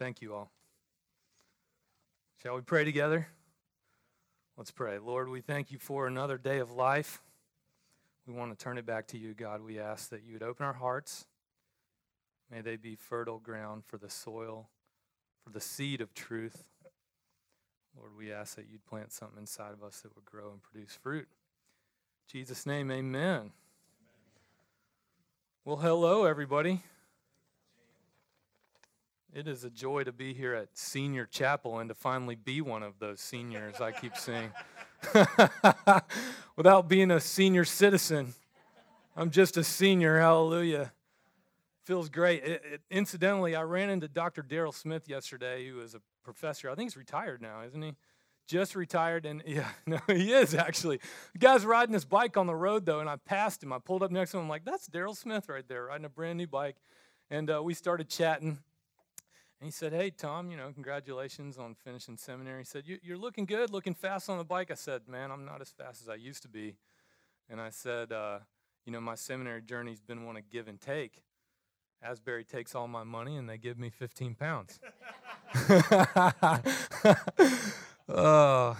Thank you all. Shall we pray together? Let's pray. Lord, we thank you for another day of life. We want to turn it back to you, God. We ask that you would open our hearts. May they be fertile ground for the soil, for the seed of truth. Lord, we ask that you'd plant something inside of us that would grow and produce fruit. In Jesus' name, amen. Well, hello, everybody. It is a joy to be here at Senior Chapel and to finally be one of those seniors I keep saying. Without being a senior citizen, I'm just a senior. Hallelujah. Feels great. It, it, incidentally, I ran into Dr. Daryl Smith yesterday, who is a professor. I think he's retired now, isn't he? Just retired, and yeah, no, he is actually. The guy's riding his bike on the road though, and I passed him. I pulled up next to him. I'm like, "That's Daryl Smith right there, riding a brand new bike." And uh, we started chatting and he said, Hey, Tom, you know, congratulations on finishing seminary. He said, You're looking good, looking fast on the bike. I said, Man, I'm not as fast as I used to be. And I said, uh, You know, my seminary journey's been one of give and take. Asbury takes all my money and they give me 15 pounds. oh,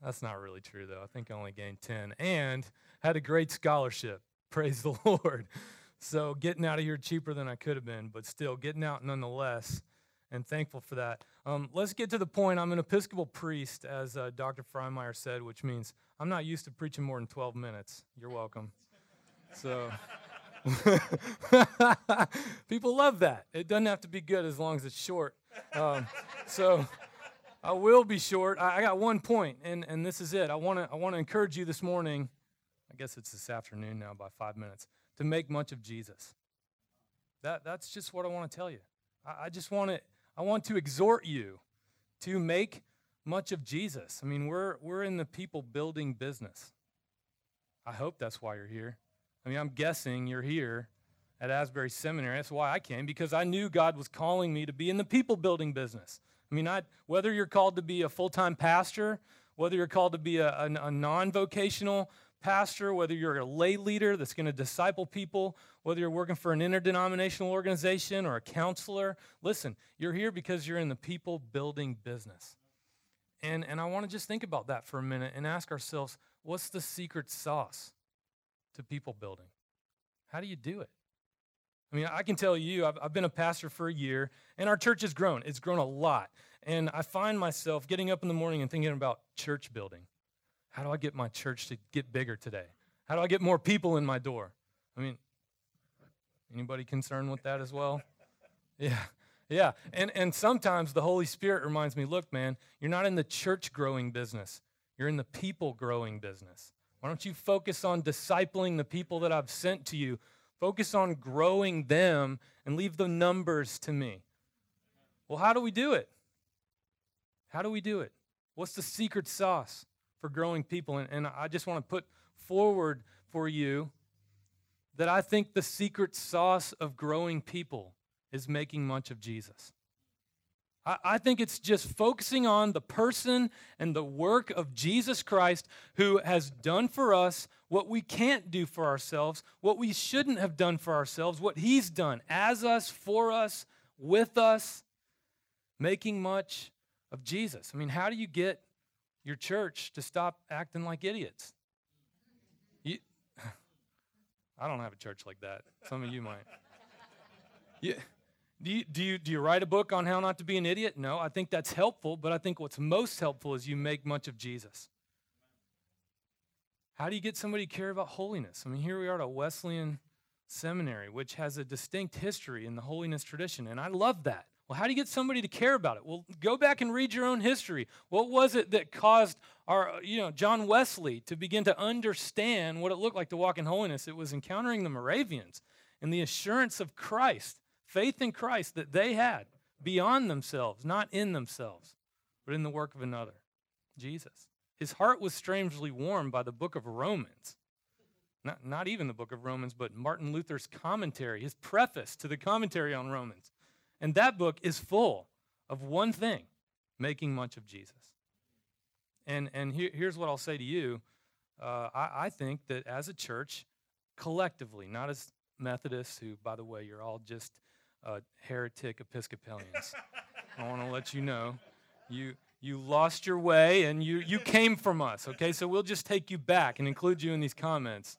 that's not really true, though. I think I only gained 10 and had a great scholarship. Praise the Lord. So getting out of here cheaper than I could have been, but still getting out nonetheless and thankful for that. Um, let's get to the point. I'm an Episcopal priest, as uh, Dr. Freimeyer said, which means I'm not used to preaching more than 12 minutes. You're welcome. So, people love that. It doesn't have to be good as long as it's short. Um, so, I will be short. I, I got one point, and, and this is it. I want to I want to encourage you this morning. I guess it's this afternoon now by five minutes to make much of Jesus. That that's just what I want to tell you. I, I just want to I want to exhort you to make much of Jesus. I mean, we're, we're in the people building business. I hope that's why you're here. I mean, I'm guessing you're here at Asbury Seminary. That's why I came, because I knew God was calling me to be in the people building business. I mean, I, whether you're called to be a full time pastor, whether you're called to be a, a, a non vocational pastor, whether you're a lay leader that's going to disciple people, whether you're working for an interdenominational organization or a counselor, listen, you're here because you're in the people building business. And, and I want to just think about that for a minute and ask ourselves what's the secret sauce to people building? How do you do it? I mean, I can tell you, I've, I've been a pastor for a year, and our church has grown. It's grown a lot. And I find myself getting up in the morning and thinking about church building. How do I get my church to get bigger today? How do I get more people in my door? I mean, anybody concerned with that as well? Yeah. Yeah. And and sometimes the Holy Spirit reminds me, look, man, you're not in the church growing business. You're in the people growing business. Why don't you focus on discipling the people that I've sent to you? Focus on growing them and leave the numbers to me. Well, how do we do it? How do we do it? What's the secret sauce? For growing people. And, and I just want to put forward for you that I think the secret sauce of growing people is making much of Jesus. I, I think it's just focusing on the person and the work of Jesus Christ who has done for us what we can't do for ourselves, what we shouldn't have done for ourselves, what He's done as us, for us, with us, making much of Jesus. I mean, how do you get your church to stop acting like idiots. You, I don't have a church like that. Some of you might. Do, you, do, you, do you write a book on how not to be an idiot? No, I think that's helpful, but I think what's most helpful is you make much of Jesus. How do you get somebody to care about holiness? I mean, here we are at a Wesleyan seminary, which has a distinct history in the holiness tradition, and I love that. Well, how do you get somebody to care about it? Well, go back and read your own history. What was it that caused our, uh, you know, John Wesley to begin to understand what it looked like to walk in holiness? It was encountering the Moravians and the assurance of Christ, faith in Christ that they had beyond themselves, not in themselves, but in the work of another, Jesus. His heart was strangely warmed by the book of Romans. Not, not even the book of Romans, but Martin Luther's commentary, his preface to the commentary on Romans. And that book is full of one thing making much of Jesus. And, and here, here's what I'll say to you uh, I, I think that as a church, collectively, not as Methodists, who, by the way, you're all just uh, heretic Episcopalians. I want to let you know. You, you lost your way and you, you came from us, okay? So we'll just take you back and include you in these comments.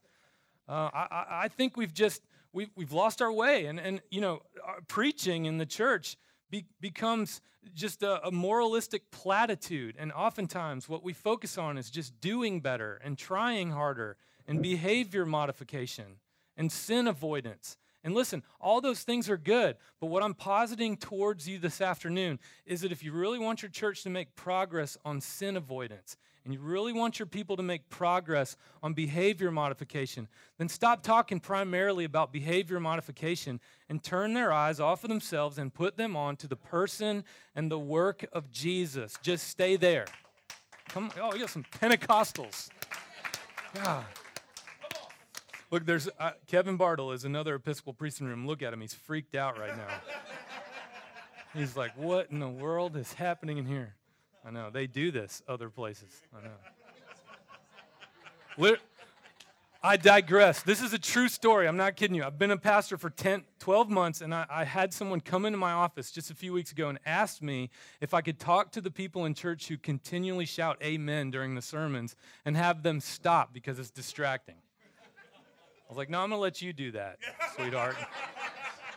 Uh, I, I think we've just, we've, we've lost our way. And, and you know, preaching in the church be, becomes just a, a moralistic platitude. And oftentimes what we focus on is just doing better and trying harder and behavior modification and sin avoidance. And listen, all those things are good, but what I'm positing towards you this afternoon is that if you really want your church to make progress on sin avoidance, and you really want your people to make progress on behavior modification, then stop talking primarily about behavior modification and turn their eyes off of themselves and put them on to the person and the work of Jesus. Just stay there. Come, oh, you got some Pentecostals. God. Look, there's uh, Kevin Bartle is another Episcopal priest in the room. Look at him; he's freaked out right now. he's like, "What in the world is happening in here?" I know they do this other places. I know. I digress. This is a true story. I'm not kidding you. I've been a pastor for 10, 12 months, and I, I, had someone come into my office just a few weeks ago and asked me if I could talk to the people in church who continually shout amen during the sermons and have them stop because it's distracting I was like, no, I'm going to let you do that, sweetheart.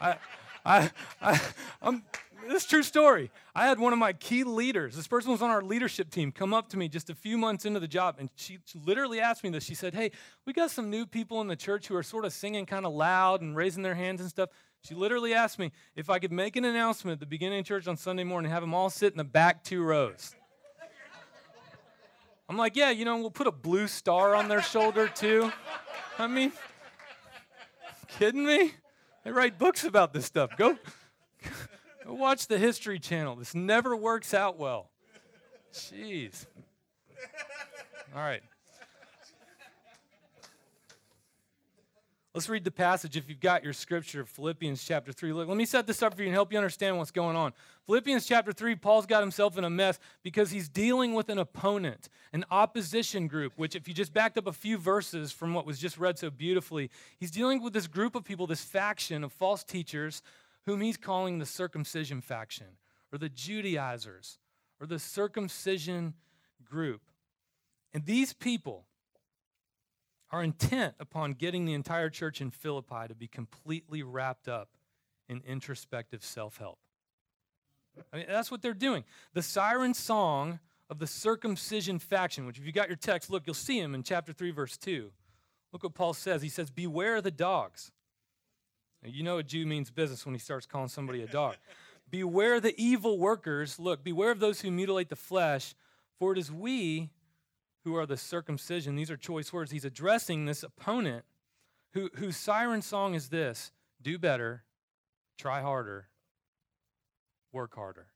I, I, I, I'm, this is true story. I had one of my key leaders, this person was on our leadership team, come up to me just a few months into the job, and she, literally asked me this. She said, Hey, we got some new people in the church who are sort of singing kind of loud and raising their hands and stuff. She literally asked me if I could make an announcement at the beginning of church on Sunday morning and have them all sit in the back two rows. I'm like, Yeah, you know, we'll put a blue star on their shoulder too. I mean, kidding me? They write books about this stuff. Go watch the History Channel. This never works out well. Jeez. All right. Let's read the passage if you've got your scripture, Philippians chapter 3. Look, let me set this up for you and help you understand what's going on. Philippians chapter 3, Paul's got himself in a mess because he's dealing with an opponent, an opposition group, which, if you just backed up a few verses from what was just read so beautifully, he's dealing with this group of people, this faction of false teachers, whom he's calling the circumcision faction, or the Judaizers, or the circumcision group. And these people, are intent upon getting the entire church in Philippi to be completely wrapped up in introspective self help. I mean, that's what they're doing. The siren song of the circumcision faction, which, if you got your text, look, you'll see him in chapter 3, verse 2. Look what Paul says. He says, Beware the dogs. You know a Jew means business when he starts calling somebody a dog. beware the evil workers. Look, beware of those who mutilate the flesh, for it is we who are the circumcision. These are choice words. He's addressing this opponent who, whose siren song is this do better, try harder, work harder.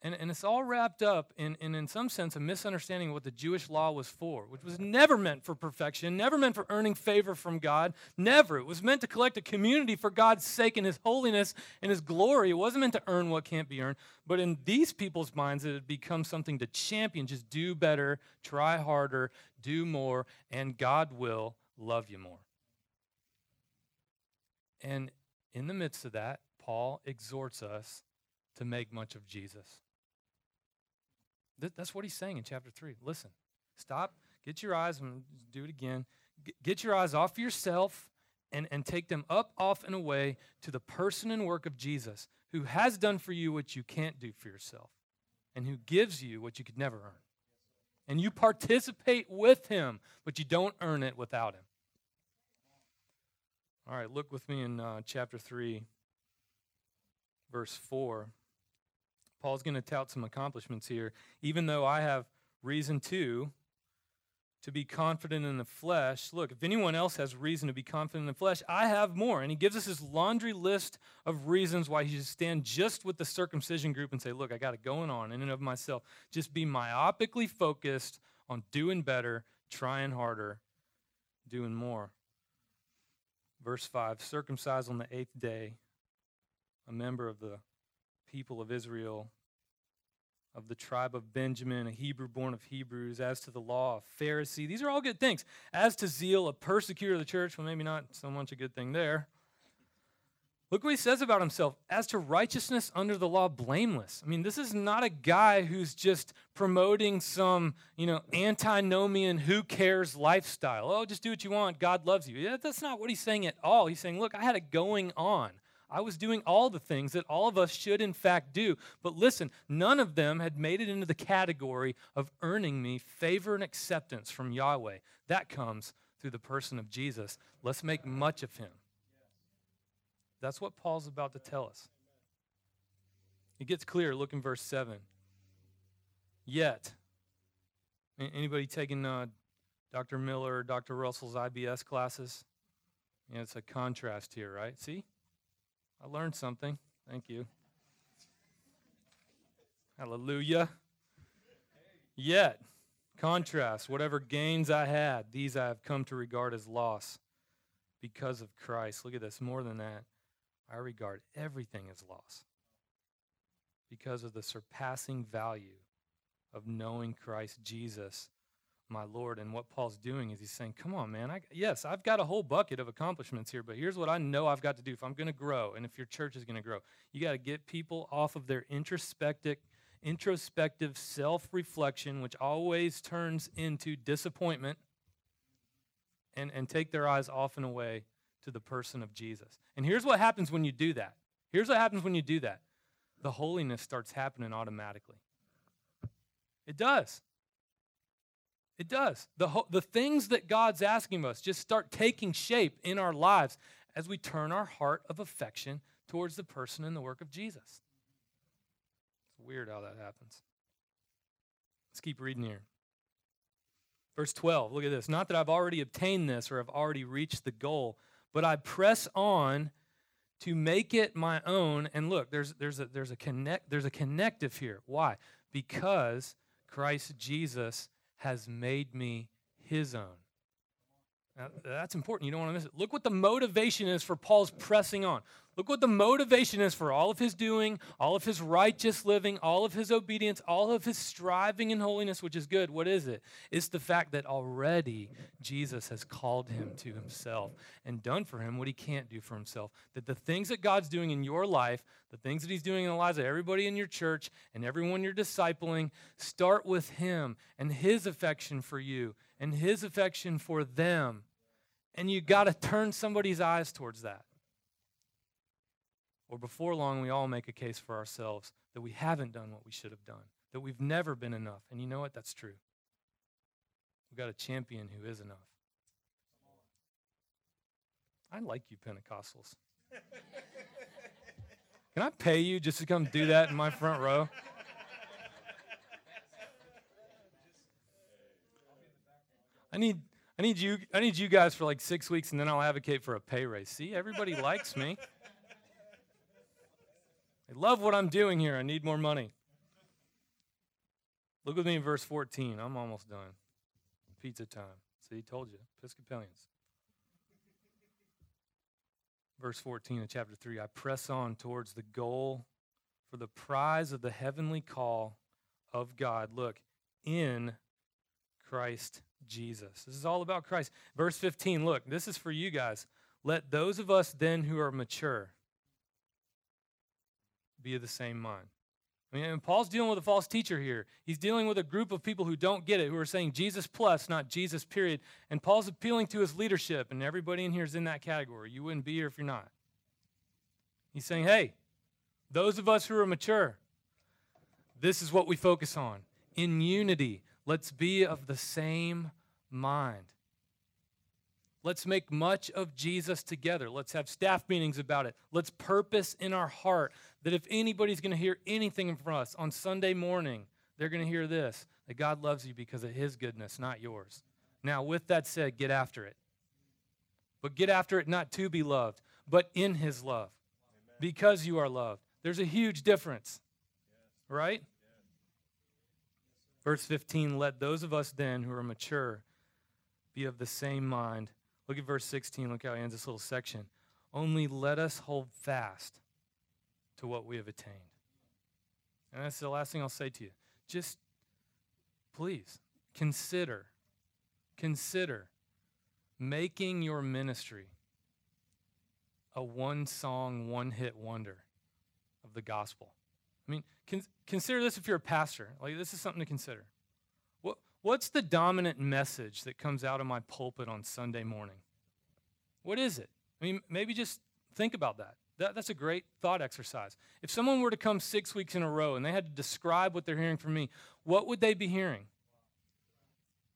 And, and it's all wrapped up in, in, in some sense, a misunderstanding of what the Jewish law was for, which was never meant for perfection, never meant for earning favor from God. Never. It was meant to collect a community for God's sake and His holiness and His glory. It wasn't meant to earn what can't be earned. But in these people's minds, it had become something to champion. Just do better, try harder, do more, and God will love you more. And in the midst of that, Paul exhorts us to make much of Jesus. That's what he's saying in chapter 3. Listen, stop, get your eyes, and do it again. Get your eyes off yourself and, and take them up, off, and away to the person and work of Jesus, who has done for you what you can't do for yourself, and who gives you what you could never earn. And you participate with him, but you don't earn it without him. All right, look with me in uh, chapter 3, verse 4. Paul's going to tout some accomplishments here. Even though I have reason to, to be confident in the flesh. Look, if anyone else has reason to be confident in the flesh, I have more. And he gives us this laundry list of reasons why he should stand just with the circumcision group and say, Look, I got it going on in and of myself. Just be myopically focused on doing better, trying harder, doing more. Verse 5 circumcised on the eighth day, a member of the people of Israel, of the tribe of Benjamin, a Hebrew born of Hebrews, as to the law, a Pharisee. These are all good things. As to zeal, a persecutor of the church, well, maybe not so much a good thing there. Look what he says about himself. As to righteousness under the law, blameless. I mean, this is not a guy who's just promoting some, you know, antinomian, who cares lifestyle. Oh, just do what you want. God loves you. That's not what he's saying at all. He's saying, look, I had it going on. I was doing all the things that all of us should, in fact, do. But listen, none of them had made it into the category of earning me favor and acceptance from Yahweh. That comes through the person of Jesus. Let's make much of him. That's what Paul's about to tell us. It gets clear. Look in verse 7. Yet, anybody taking uh, Dr. Miller Dr. Russell's IBS classes? It's a contrast here, right? See? I learned something. Thank you. Hallelujah. Yet, contrast, whatever gains I had, these I have come to regard as loss because of Christ. Look at this. More than that, I regard everything as loss because of the surpassing value of knowing Christ Jesus, my Lord. And what Paul's doing is he's saying, Come on, man. I, yes, I've got a whole bucket of accomplishments here, but here's what I know I've got to do if I'm going to grow and if your church is going to grow. You got to get people off of their introspective, introspective self reflection, which always turns into disappointment, and, and take their eyes off and away to the person of Jesus. And here's what happens when you do that. Here's what happens when you do that the holiness starts happening automatically. It does. It does. The, ho- the things that God's asking us just start taking shape in our lives as we turn our heart of affection towards the person and the work of Jesus. It's weird how that happens. Let's keep reading here. Verse 12, look at this. Not that I've already obtained this or I've already reached the goal, but I press on to make it my own. And look, there's, there's, a, there's, a connect, there's a connective here. Why? Because Christ Jesus has made me his own. Now, that's important. You don't want to miss it. Look what the motivation is for Paul's pressing on. Look what the motivation is for all of his doing, all of his righteous living, all of his obedience, all of his striving in holiness, which is good. What is it? It's the fact that already Jesus has called him to himself and done for him what he can't do for himself. That the things that God's doing in your life, the things that he's doing in the lives of everybody in your church and everyone you're discipling, start with him and his affection for you and his affection for them. And you got to turn somebody's eyes towards that or before long, we all make a case for ourselves that we haven't done what we should have done, that we've never been enough. And you know what? That's true. We've got a champion who is enough. I like you, Pentecostals. Can I pay you just to come do that in my front row? I need I need you I need you guys for like 6 weeks and then I'll advocate for a pay raise. See, everybody likes me. I love what I'm doing here. I need more money. Look with me in verse 14. I'm almost done. Pizza time. See, told you. Episcopalians. Verse 14 of chapter 3 I press on towards the goal for the prize of the heavenly call of God. Look, in Christ Jesus. This is all about Christ. Verse 15, look, this is for you guys. Let those of us then who are mature be of the same mind. I mean, Paul's dealing with a false teacher here. He's dealing with a group of people who don't get it, who are saying Jesus plus, not Jesus period. And Paul's appealing to his leadership, and everybody in here is in that category. You wouldn't be here if you're not. He's saying, hey, those of us who are mature, this is what we focus on. In unity, let's be of the same mind. Let's make much of Jesus together. Let's have staff meetings about it. Let's purpose in our heart that if anybody's going to hear anything from us on Sunday morning, they're going to hear this that God loves you because of his goodness, not yours. Now, with that said, get after it. But get after it not to be loved, but in his love Amen. because you are loved. There's a huge difference, right? Verse 15 Let those of us then who are mature be of the same mind. Look at verse 16. Look how he ends this little section. Only let us hold fast to what we have attained. And that's the last thing I'll say to you. Just please consider, consider making your ministry a one song, one hit wonder of the gospel. I mean, con- consider this if you're a pastor. Like, this is something to consider. What, what's the dominant message that comes out of my pulpit on Sunday morning? What is it? I mean, maybe just think about that. that. That's a great thought exercise. If someone were to come six weeks in a row and they had to describe what they're hearing from me, what would they be hearing?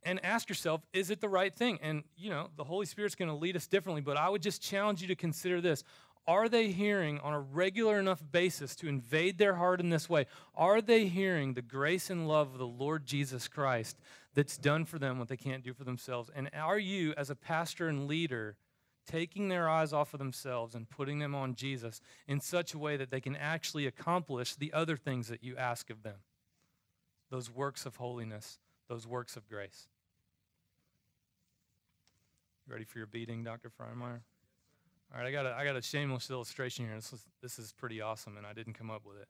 And ask yourself, is it the right thing? And, you know, the Holy Spirit's going to lead us differently, but I would just challenge you to consider this. Are they hearing on a regular enough basis to invade their heart in this way? Are they hearing the grace and love of the Lord Jesus Christ that's done for them what they can't do for themselves? And are you, as a pastor and leader, taking their eyes off of themselves and putting them on Jesus in such a way that they can actually accomplish the other things that you ask of them? Those works of holiness, those works of grace. You ready for your beating, Dr. Freimeyer? All right, I got a, I got a shameless illustration here. This is, this is pretty awesome, and I didn't come up with it.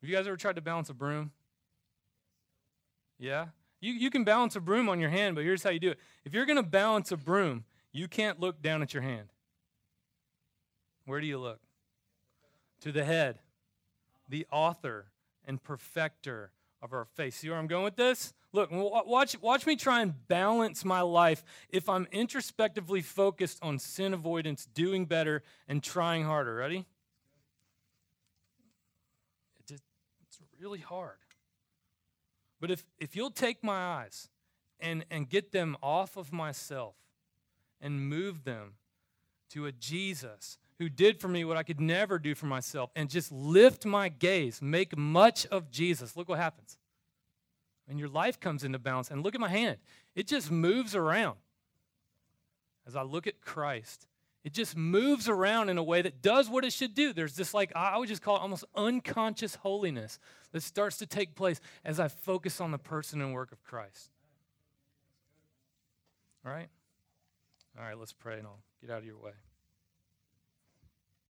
Have you guys ever tried to balance a broom? Yeah? You, you can balance a broom on your hand, but here's how you do it. If you're going to balance a broom, you can't look down at your hand. Where do you look? To the head, the author and perfecter of our faith. See where I'm going with this? Look, watch, watch me try and balance my life if I'm introspectively focused on sin avoidance, doing better, and trying harder. Ready? It's really hard. But if, if you'll take my eyes and, and get them off of myself and move them to a Jesus who did for me what I could never do for myself, and just lift my gaze, make much of Jesus, look what happens and your life comes into balance. And look at my hand, it just moves around. As I look at Christ, it just moves around in a way that does what it should do. There's this, like, I would just call it almost unconscious holiness that starts to take place as I focus on the person and work of Christ. All right? All right, let's pray and I'll get out of your way.